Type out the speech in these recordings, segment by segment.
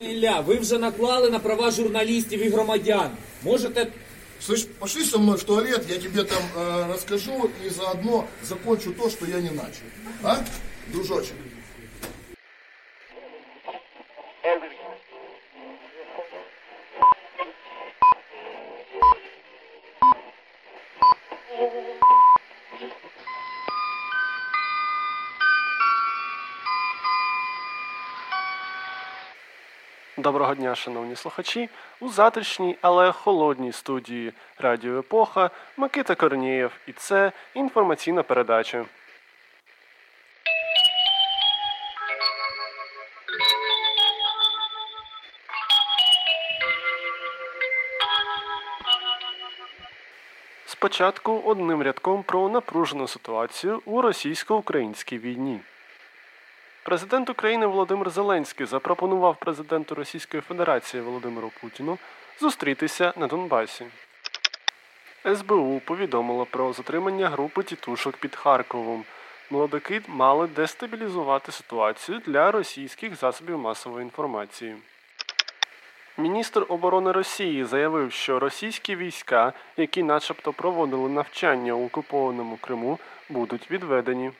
Ілля, ви вже наклали на права журналістів і громадян. Можете Слышь, пошли со мной в туалет, я тебе там э, расскажу и заодно закончу то, что я не начал. А, дружочек? Доброго дня, шановні слухачі. У затишній, але холодній студії Радіо Епоха Микита Корнієв, і це інформаційна передача. Спочатку одним рядком про напружену ситуацію у російсько-українській війні. Президент України Володимир Зеленський запропонував президенту Російської Федерації Володимиру Путіну зустрітися на Донбасі. СБУ повідомило про затримання групи тітушок під Харковом. Молодики мали дестабілізувати ситуацію для російських засобів масової інформації. Міністр оборони Росії заявив, що російські війська, які начебто проводили навчання у окупованому Криму, будуть відведені.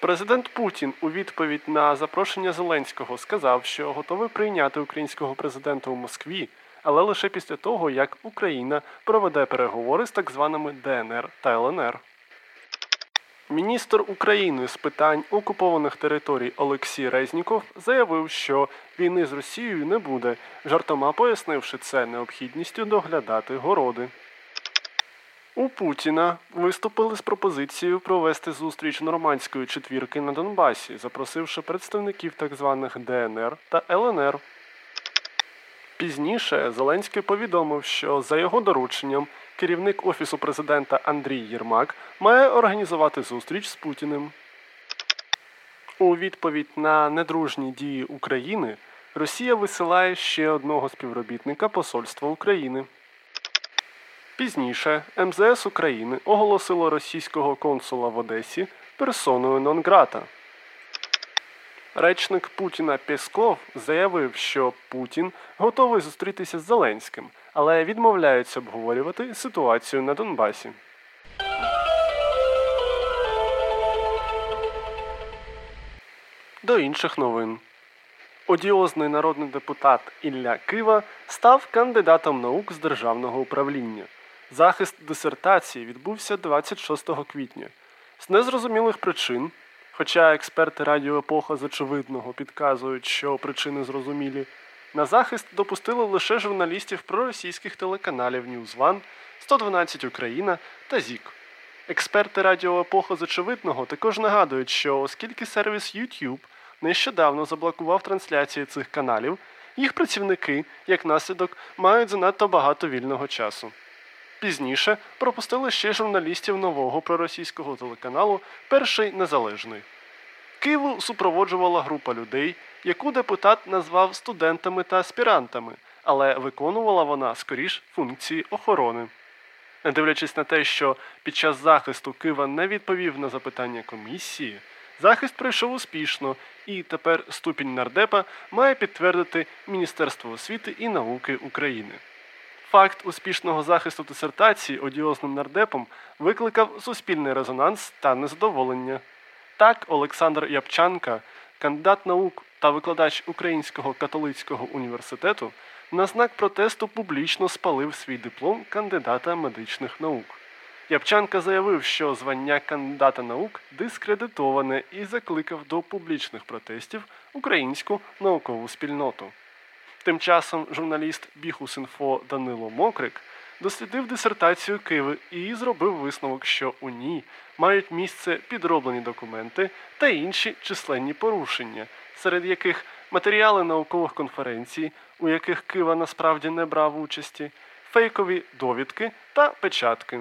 Президент Путін у відповідь на запрошення Зеленського сказав, що готовий прийняти українського президента у Москві, але лише після того, як Україна проведе переговори з так званими ДНР та ЛНР. Міністр України з питань окупованих територій Олексій Резніков заявив, що війни з Росією не буде, жартома пояснивши це необхідністю доглядати городи. У Путіна виступили з пропозицією провести зустріч нормандської четвірки на Донбасі, запросивши представників так званих ДНР та ЛНР. Пізніше Зеленський повідомив, що за його дорученням керівник офісу президента Андрій Єрмак має організувати зустріч з Путіним. У відповідь на недружні дії України Росія висилає ще одного співробітника Посольства України. Пізніше МЗС України оголосило російського консула в Одесі персоною нон-грата. Речник Путіна Пєсков заявив, що Путін готовий зустрітися з Зеленським, але відмовляється обговорювати ситуацію на Донбасі. До інших новин. Одіозний народний депутат Ілля Кива став кандидатом наук з державного управління. Захист дисертації відбувся 26 квітня. З незрозумілих причин, хоча експерти Радіо Епоха з очевидного підказують, що причини зрозумілі, на захист допустили лише журналістів проросійських телеканалів Ньюзван, 112 Україна та ЗІК. Експерти Радіо Епоха з очевидного також нагадують, що оскільки сервіс YouTube нещодавно заблокував трансляції цих каналів, їх працівники, як наслідок, мають занадто багато вільного часу. Пізніше пропустили ще журналістів нового проросійського телеканалу Перший Незалежний. Києву супроводжувала група людей, яку депутат назвав студентами та аспірантами, але виконувала вона скоріш функції охорони. Не дивлячись на те, що під час захисту Кива не відповів на запитання комісії, захист пройшов успішно, і тепер ступінь нардепа має підтвердити Міністерство освіти і науки України. Факт успішного захисту дисертації одіозним нардепом викликав суспільний резонанс та незадоволення. Так, Олександр Япчанка, кандидат наук та викладач Українського католицького університету, на знак протесту публічно спалив свій диплом кандидата медичних наук. Япчанка заявив, що звання кандидата наук дискредитоване і закликав до публічних протестів українську наукову спільноту. Тим часом журналіст Біхус.Інфо Данило Мокрик дослідив дисертацію Киви і зробив висновок, що у ній мають місце підроблені документи та інші численні порушення, серед яких матеріали наукових конференцій, у яких Кива насправді не брав участі, фейкові довідки та печатки.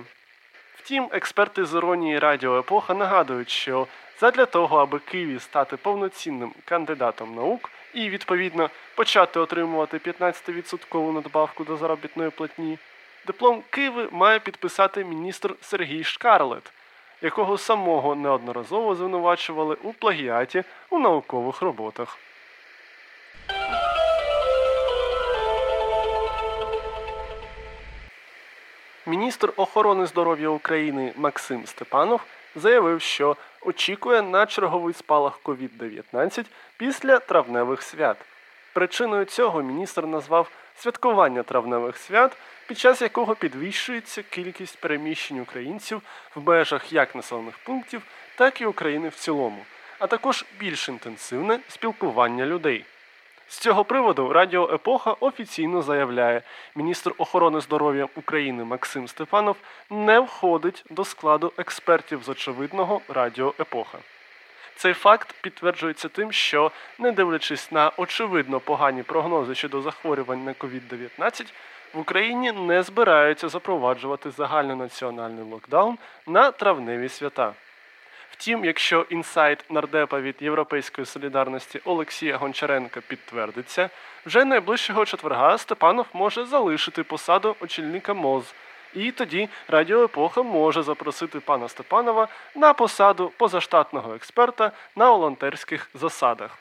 Втім, експерти з іронії Радіо Епоха нагадують, що задля того, аби Києві стати повноцінним кандидатом наук і відповідно почати отримувати 15% надбавку до заробітної платні. Диплом Киви має підписати міністр Сергій Шкарлет, якого самого неодноразово звинувачували у плагіаті у наукових роботах. Міністр охорони здоров'я України Максим Степанов заявив, що очікує на черговий спалах COVID-19 після травневих свят. Причиною цього міністр назвав святкування травневих свят, під час якого підвищується кількість переміщень українців в межах як населених пунктів, так і України в цілому, а також більш інтенсивне спілкування людей. З цього приводу Радіо Епоха офіційно заявляє, міністр охорони здоров'я України Максим Степанов не входить до складу експертів з очевидного Радіо Епоха. Цей факт підтверджується тим, що, не дивлячись на очевидно погані прогнози щодо захворювань на COVID-19, в Україні не збираються запроваджувати загальнонаціональний локдаун на травневі свята. Втім, якщо інсайт нардепа від Європейської солідарності Олексія Гончаренка підтвердиться, вже найближчого четверга Степанов може залишити посаду очільника МОЗ. І тоді Радіо Епоха може запросити пана Степанова на посаду позаштатного експерта на волонтерських засадах.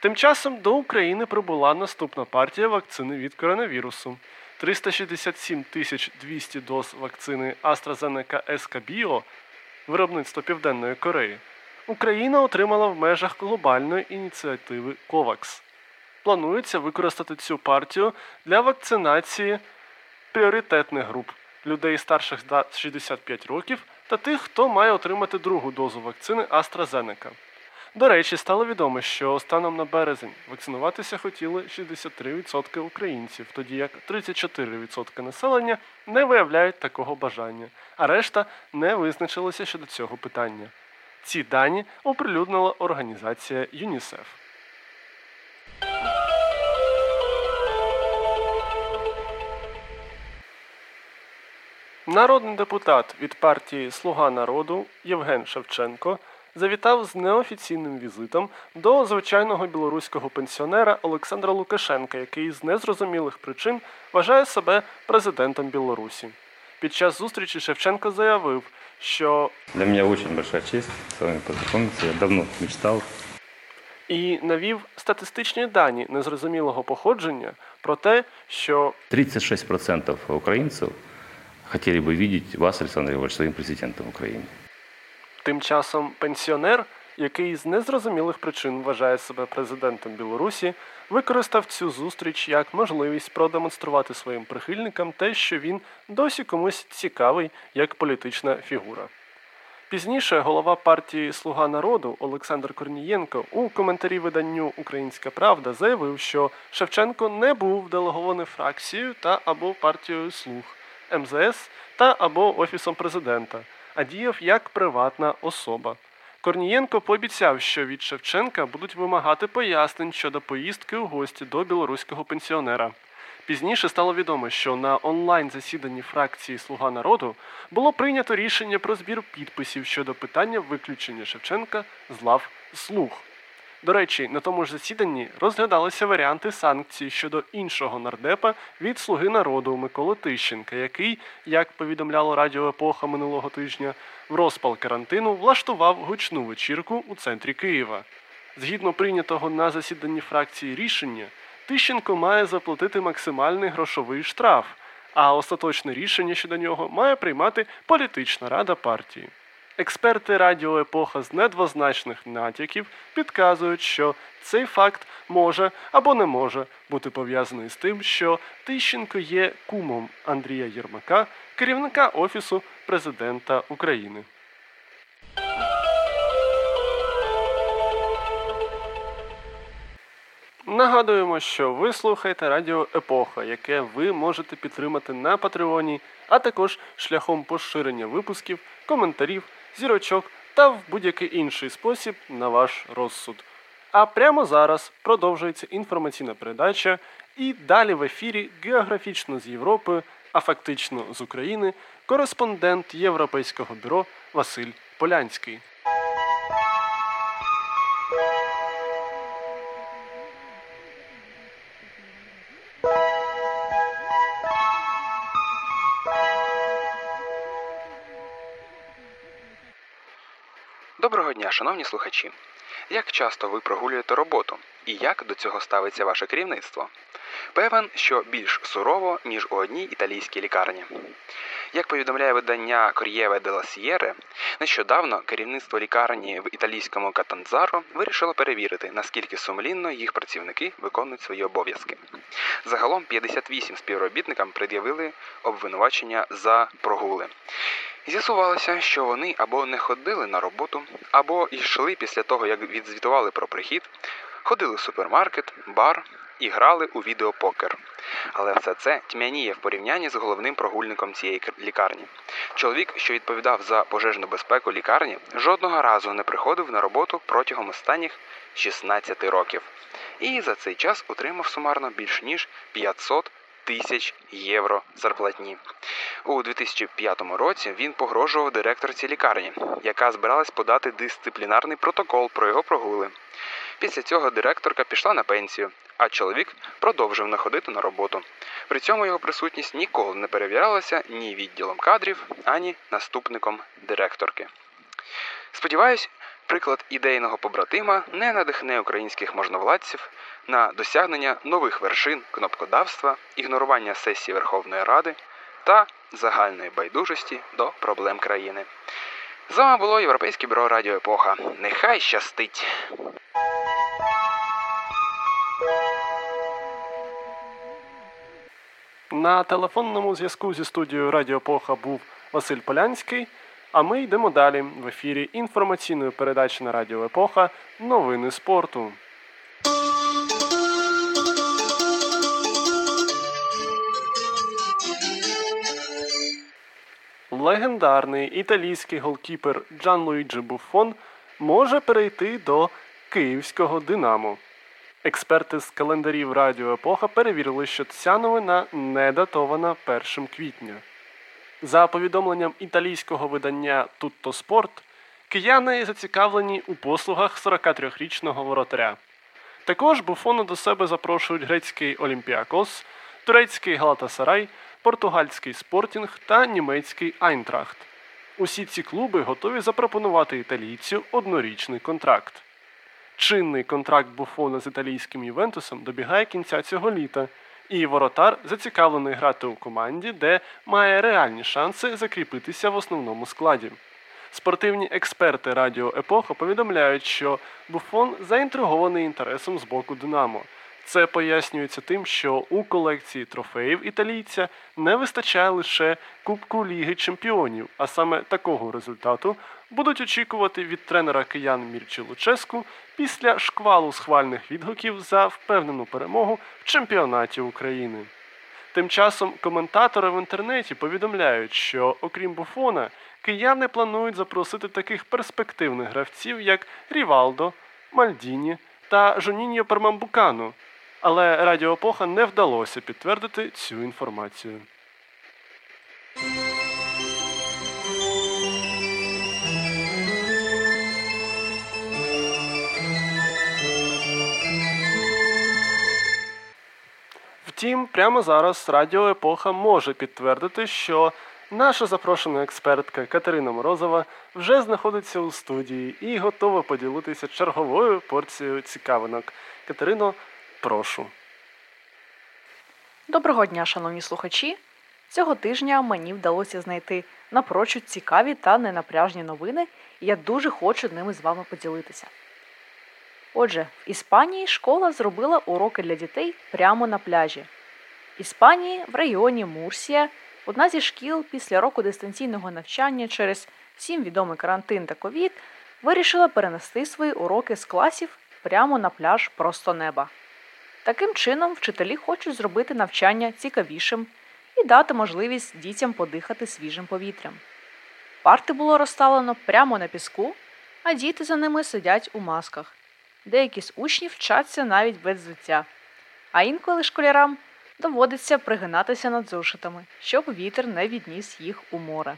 Тим часом до України прибула наступна партія вакцини від коронавірусу. 367 тисяч 200 доз вакцини AstraZeneca SK Bio виробництва Південної Кореї, Україна отримала в межах глобальної ініціативи COVAX. Планується використати цю партію для вакцинації пріоритетних груп людей старших за 65 років та тих, хто має отримати другу дозу вакцини AstraZeneca. До речі, стало відомо, що станом на березень вакцинуватися хотіли 63% українців, тоді як 34% населення не виявляють такого бажання, а решта не визначилися щодо цього питання. Ці дані оприлюднила організація ЮНІСЕФ. Народний депутат від партії Слуга народу Євген Шевченко завітав з неофіційним візитом до звичайного білоруського пенсіонера Олександра Лукашенка, який з незрозумілих причин вважає себе президентом Білорусі. Під час зустрічі Шевченко заявив, що Для меня очень большая честь с вами познакомиться. Я давно мечтал. і навів статистичні дані незрозумілого походження про те, що 36% украинцев хотели бы видеть вас, Александр Григорьевич, своим президентом Украины. Тим часом пенсіонер, який з незрозумілих причин вважає себе президентом Білорусі, використав цю зустріч як можливість продемонструвати своїм прихильникам те, що він досі комусь цікавий як політична фігура. Пізніше голова партії Слуга народу Олександр Корнієнко у коментарі виданню Українська Правда заявив, що Шевченко не був делегований фракцією та або партією Слуг МЗС та або Офісом президента, а діяв як приватна особа. Корнієнко пообіцяв, що від Шевченка будуть вимагати пояснень щодо поїздки у гості до білоруського пенсіонера. Пізніше стало відомо, що на онлайн засіданні фракції Слуга народу було прийнято рішення про збір підписів щодо питання виключення Шевченка з лав слуг. До речі, на тому ж засіданні розглядалися варіанти санкцій щодо іншого нардепа від Слуги народу Миколи Тищенка, який, як повідомляло Радіо Епоха минулого тижня, в розпал карантину влаштував гучну вечірку у центрі Києва. Згідно прийнятого на засіданні фракції рішення, Тищенко має заплатити максимальний грошовий штраф, а остаточне рішення щодо нього має приймати політична рада партії. Експерти Радіо Епоха з недвозначних натяків підказують, що цей факт може або не може бути пов'язаний з тим, що Тищенко є кумом Андрія Єрмака, керівника Офісу президента України. Нагадуємо, що ви слухаєте Радіо Епоха, яке ви можете підтримати на Патреоні, а також шляхом поширення випусків, коментарів, зірочок та в будь-який інший спосіб на ваш розсуд. А прямо зараз продовжується інформаційна передача, і далі в ефірі географічно з Європи, а фактично з України, кореспондент Європейського бюро Василь Полянський. Шановні слухачі. Як часто ви прогулюєте роботу і як до цього ставиться ваше керівництво? Певен, що більш сурово, ніж у одній італійській лікарні. Як повідомляє видання Кор'єве де Сієре, нещодавно керівництво лікарні в італійському Катанзаро вирішило перевірити, наскільки сумлінно їх працівники виконують свої обов'язки. Загалом 58 співробітникам пред'явили обвинувачення за прогули. З'ясувалося, що вони або не ходили на роботу, або йшли після того, як відзвітували про прихід, ходили в супермаркет, бар і грали у відеопокер. Але все це тьмяніє в порівнянні з головним прогульником цієї лікарні. Чоловік, що відповідав за пожежну безпеку лікарні, жодного разу не приходив на роботу протягом останніх 16 років. І за цей час отримав сумарно більш ніж 500 тисяч євро зарплатні. У 2005 році він погрожував директорці лікарні, яка збиралась подати дисциплінарний протокол про його прогули. Після цього директорка пішла на пенсію, а чоловік продовжив не ходити на роботу. При цьому його присутність ніколи не перевірялася ні відділом кадрів, ані наступником директорки. Сподіваюсь, приклад ідейного побратима не надихне українських можновладців на досягнення нових вершин кнопкодавства, ігнорування сесії Верховної Ради та загальної байдужості до проблем країни. З вами було Європейське бюро Радіо Епоха. Нехай щастить! На телефонному зв'язку зі студією Радіо Поха був Василь Полянський. А ми йдемо далі в ефірі інформаційної передачі на Радіо Епоха Новини спорту. Легендарний італійський голкіпер Джан Луїджі Буфон може перейти до київського Динамо. Експерти з календарів Радіо Епоха перевірили, що ця новина не датована 1 квітня. За повідомленням італійського видання Tutto Sport, кияни зацікавлені у послугах 43-річного воротаря. Також Буфону до себе запрошують грецький Олімпіакос, турецький Галатасарай, португальський Спортінг та німецький Айнтрахт. Усі ці клуби готові запропонувати італійцю однорічний контракт. Чинний контракт Буфона з італійським Ювентусом добігає кінця цього літа, і воротар зацікавлений грати у команді, де має реальні шанси закріпитися в основному складі. Спортивні експерти Радіо Епоха повідомляють, що Буфон заінтригований інтересом з боку Динамо. Це пояснюється тим, що у колекції трофеїв італійця не вистачає лише Кубку Ліги Чемпіонів, а саме такого результату будуть очікувати від тренера киян Мірчі Луческу після шквалу схвальних відгуків за впевнену перемогу в чемпіонаті України. Тим часом коментатори в інтернеті повідомляють, що окрім Буфона, кияни планують запросити таких перспективних гравців, як Рівалдо, Мальдіні та Жоніньо Пермамбукану. Але Радіо Епоха не вдалося підтвердити цю інформацію. Втім, прямо зараз Радіо Епоха може підтвердити, що наша запрошена експертка Катерина Морозова вже знаходиться у студії і готова поділитися черговою порцією цікавинок. Катерино, прошу. Доброго дня, шановні слухачі! Цього тижня мені вдалося знайти напрочуд цікаві та ненапряжні новини, і я дуже хочу ними з вами поділитися. Отже, в Іспанії школа зробила уроки для дітей прямо на пляжі. В Іспанії в районі Мурсія одна зі шкіл після року дистанційного навчання через всім відомий карантин та ковід вирішила перенести свої уроки з класів прямо на пляж просто неба. Таким чином, вчителі хочуть зробити навчання цікавішим і дати можливість дітям подихати свіжим повітрям. Парти було розставлено прямо на піску, а діти за ними сидять у масках. Деякі з учнів вчаться навіть без взуття, а інколи школярам доводиться пригинатися над зошитами, щоб вітер не відніс їх у море.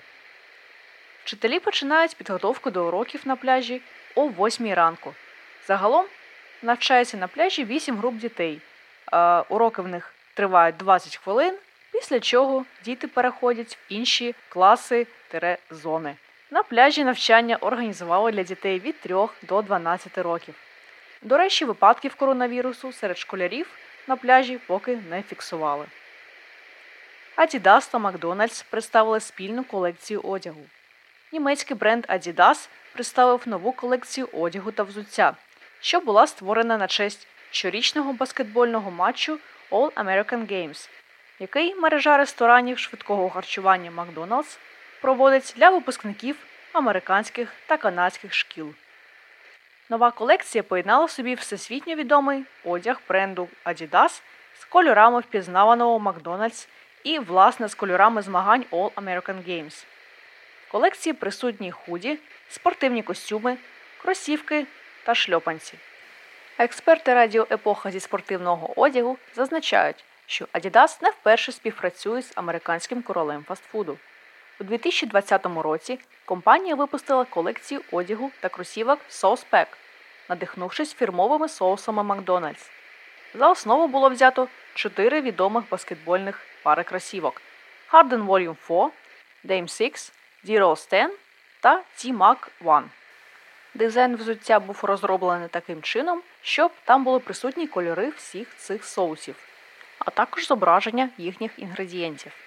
Вчителі починають підготовку до уроків на пляжі о 8 ранку. Загалом навчається на пляжі 8 груп дітей. Е, Уроки в них тривають 20 хвилин, після чого діти переходять в інші класи зони. На пляжі навчання організували для дітей від 3 до 12 років. До речі, випадків коронавірусу серед школярів на пляжі поки не фіксували. Adidas та McDonald's представили спільну колекцію одягу. Німецький бренд Adidas представив нову колекцію одягу та взуття, що була створена на честь щорічного баскетбольного матчу All American Games, який мережа ресторанів швидкого харчування McDonald's проводить для випускників американських та канадських шкіл. Нова колекція поєднала собі всесвітньо відомий одяг бренду Adidas з кольорами впізнаваного McDonald's і, власне, з кольорами змагань All American Games. В колекції присутні худі, спортивні костюми, кросівки та шльопанці. Експерти радіо Епоха зі спортивного одягу зазначають, що Adidas не вперше співпрацює з американським королем фастфуду. У 2020 році компанія випустила колекцію одягу та кросівок Sauce Pack, надихнувшись фірмовими соусами Макдональдс. За основу було взято чотири відомих баскетбольних пари кросівок Harden Volume 4, Dame 6, D-Rose 10 та T-Mac 1. Дизайн взуття був розроблений таким чином, щоб там були присутні кольори всіх цих соусів, а також зображення їхніх інгредієнтів.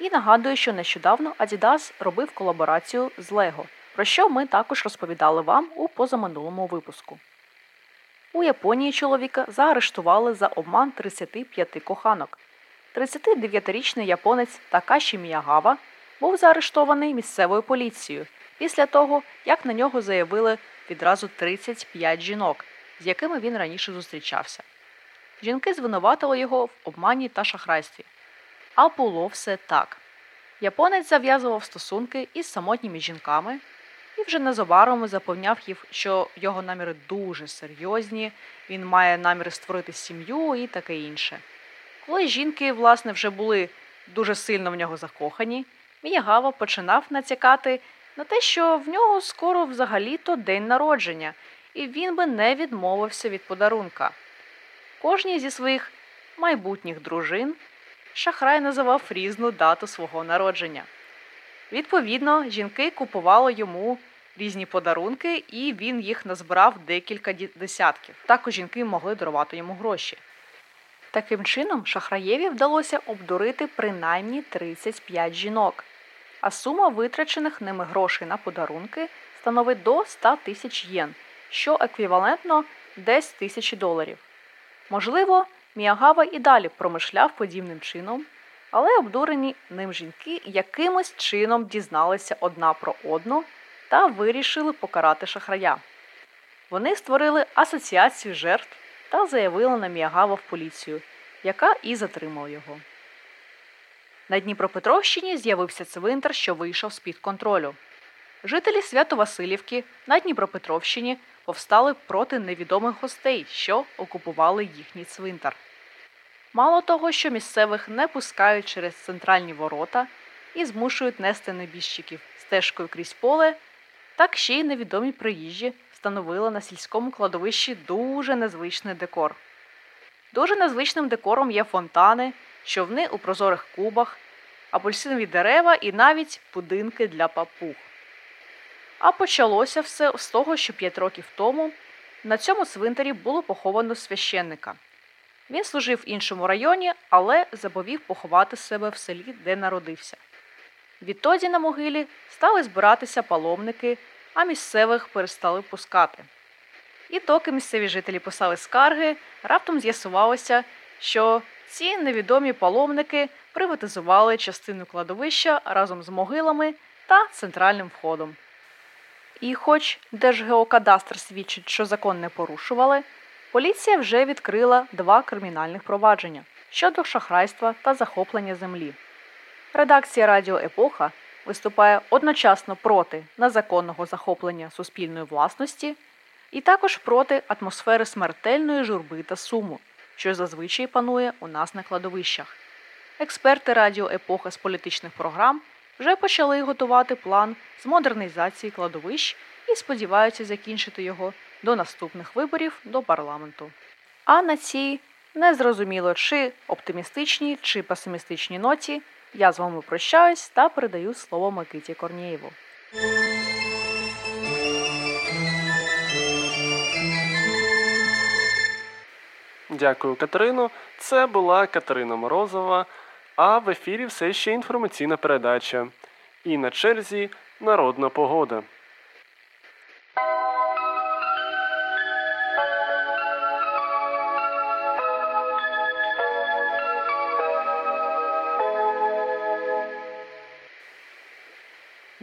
І нагадую, що нещодавно Adidas робив колаборацію з Lego, про що ми також розповідали вам у позаминулому випуску. У Японії чоловіка заарештували за обман 35 коханок. 39-річний японець Такаші Міягава був заарештований місцевою поліцією після того, як на нього заявили відразу 35 жінок, з якими він раніше зустрічався. Жінки звинуватили його в обмані та шахрайстві. А було все так. Японець зав'язував стосунки із самотніми жінками і вже незабаром запевняв їх, що його наміри дуже серйозні, він має наміри створити сім'ю і таке інше. Коли жінки, власне, вже були дуже сильно в нього закохані, Міягава починав натякати на те, що в нього скоро взагалі-то день народження, і він би не відмовився від подарунка. Кожній зі своїх майбутніх дружин шахрай називав різну дату свого народження. Відповідно, жінки купували йому різні подарунки, і він їх назбирав декілька десятків. Також жінки могли дарувати йому гроші. Таким чином, шахраєві вдалося обдурити принаймні 35 жінок, а сума витрачених ними грошей на подарунки становить до 100 тисяч єн, що еквівалентно десь тисячі доларів. Можливо, Міагава і далі промишляв подібним чином, але обдурені ним жінки якимось чином дізналися одна про одну та вирішили покарати шахрая. Вони створили асоціацію жертв та заявили на Міагава в поліцію, яка і затримала його. На Дніпропетровщині з'явився цвинтар, що вийшов з-під контролю. Жителі Свято-Василівки на Дніпропетровщині повстали проти невідомих гостей, що окупували їхній цвинтар. Мало того, що місцевих не пускають через центральні ворота і змушують нести небіжчиків стежкою крізь поле, так ще й невідомі приїжджі встановили на сільському кладовищі дуже незвичний декор. Дуже незвичним декором є фонтани, човни у прозорих кубах, апельсинові дерева і навіть будинки для папуг. А почалося все з того, що 5 років тому на цьому цвинтарі було поховано священника. Він служив в іншому районі, але забовів поховати себе в селі, де народився. Відтоді на могилі стали збиратися паломники, а місцевих перестали пускати. І доки місцеві жителі писали скарги, раптом з'ясувалося, що ці невідомі паломники приватизували частину кладовища разом з могилами та центральним входом. І хоч Держгеокадастр свідчить, що закон не порушували, поліція вже відкрила два кримінальних провадження щодо шахрайства та захоплення землі. Редакція Радіо Епоха виступає одночасно проти незаконного захоплення суспільної власності і також проти атмосфери смертельної журби та суму, що зазвичай панує у нас на кладовищах. Експерти Радіо Епоха з політичних програм вже почали готувати план з модернізації кладовищ і сподіваються закінчити його до наступних виборів до парламенту. А на цій незрозуміло чи оптимістичній, чи песимістичній ноті я з вами прощаюсь та передаю слово Микиті Корнієву. Дякую, Катерино. Це була Катерина Морозова А в ефірі все ще інформаційна передача. І на черзі народна погода.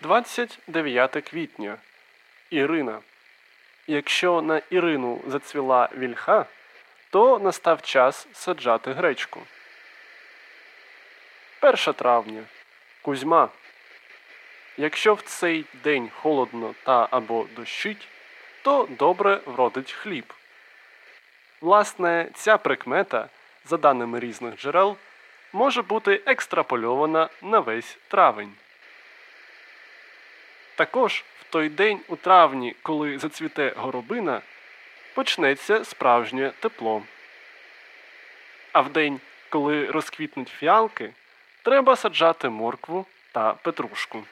Двадцять дев'яте квітня. Ірина. Якщо на Ірину зацвіла вільха, то настав час саджати гречку. 1 травня. Кузьма. Якщо в цей день холодно та або дощить, то добре вродить хліб. Власне, ця прикмета, за даними різних джерел, може бути екстрапольована на весь травень. Також в той день у травні, коли зацвіте горобина, почнеться справжнє тепло. А в день, коли розквітнуть фіалки, треба саджати моркву та петрушку.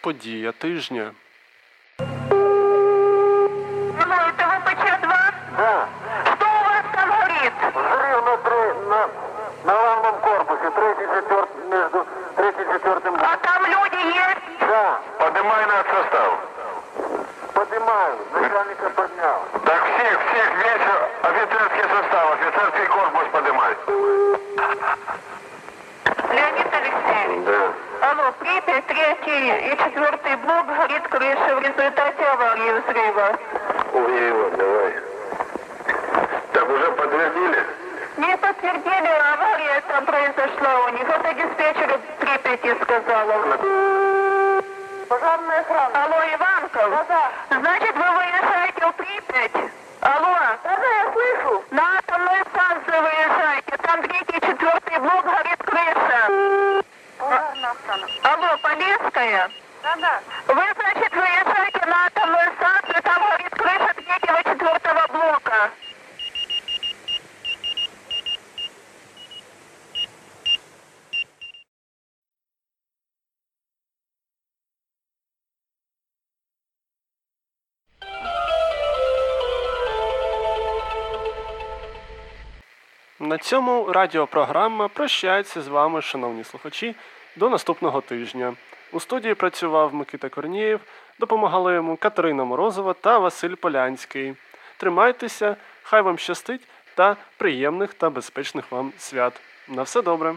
Подія тижня. Третий, четвертый, между третьим и четвертым. А там люди есть? Да, Поднимай наш состав. поднимаю, начальника поднял. Так всех, всех, весь офицерский состав, офицерский корпус поднимай. Леонид Алексеевич. Да. Алло, Припять, третий и четвертый блок горит крыша в результате аварии взрыва. Ой, давай. Не подтвердили, авария там произошла у них. Это диспетчер Припяти сказала. Пожарная охрана. Алло, Иванков? Да-да. Значит, вы выезжаете в Припять? Алло? Да-да, я слышу. На атомную станцию выезжаете. Там третий, четвертый блок горит крыша. Пожарная охрана. Алло, Полесская? Да-да. Вы, значит, выезжаете на атомную станцию, там На цьому радіопрограма прощається з вами, шановні слухачі, до наступного тижня. У студії працював Микита Корнієв, допомагали йому Катерина Морозова та Василь Полянський. Тримайтеся, хай вам щастить та приємних та безпечних вам свят. На все добре!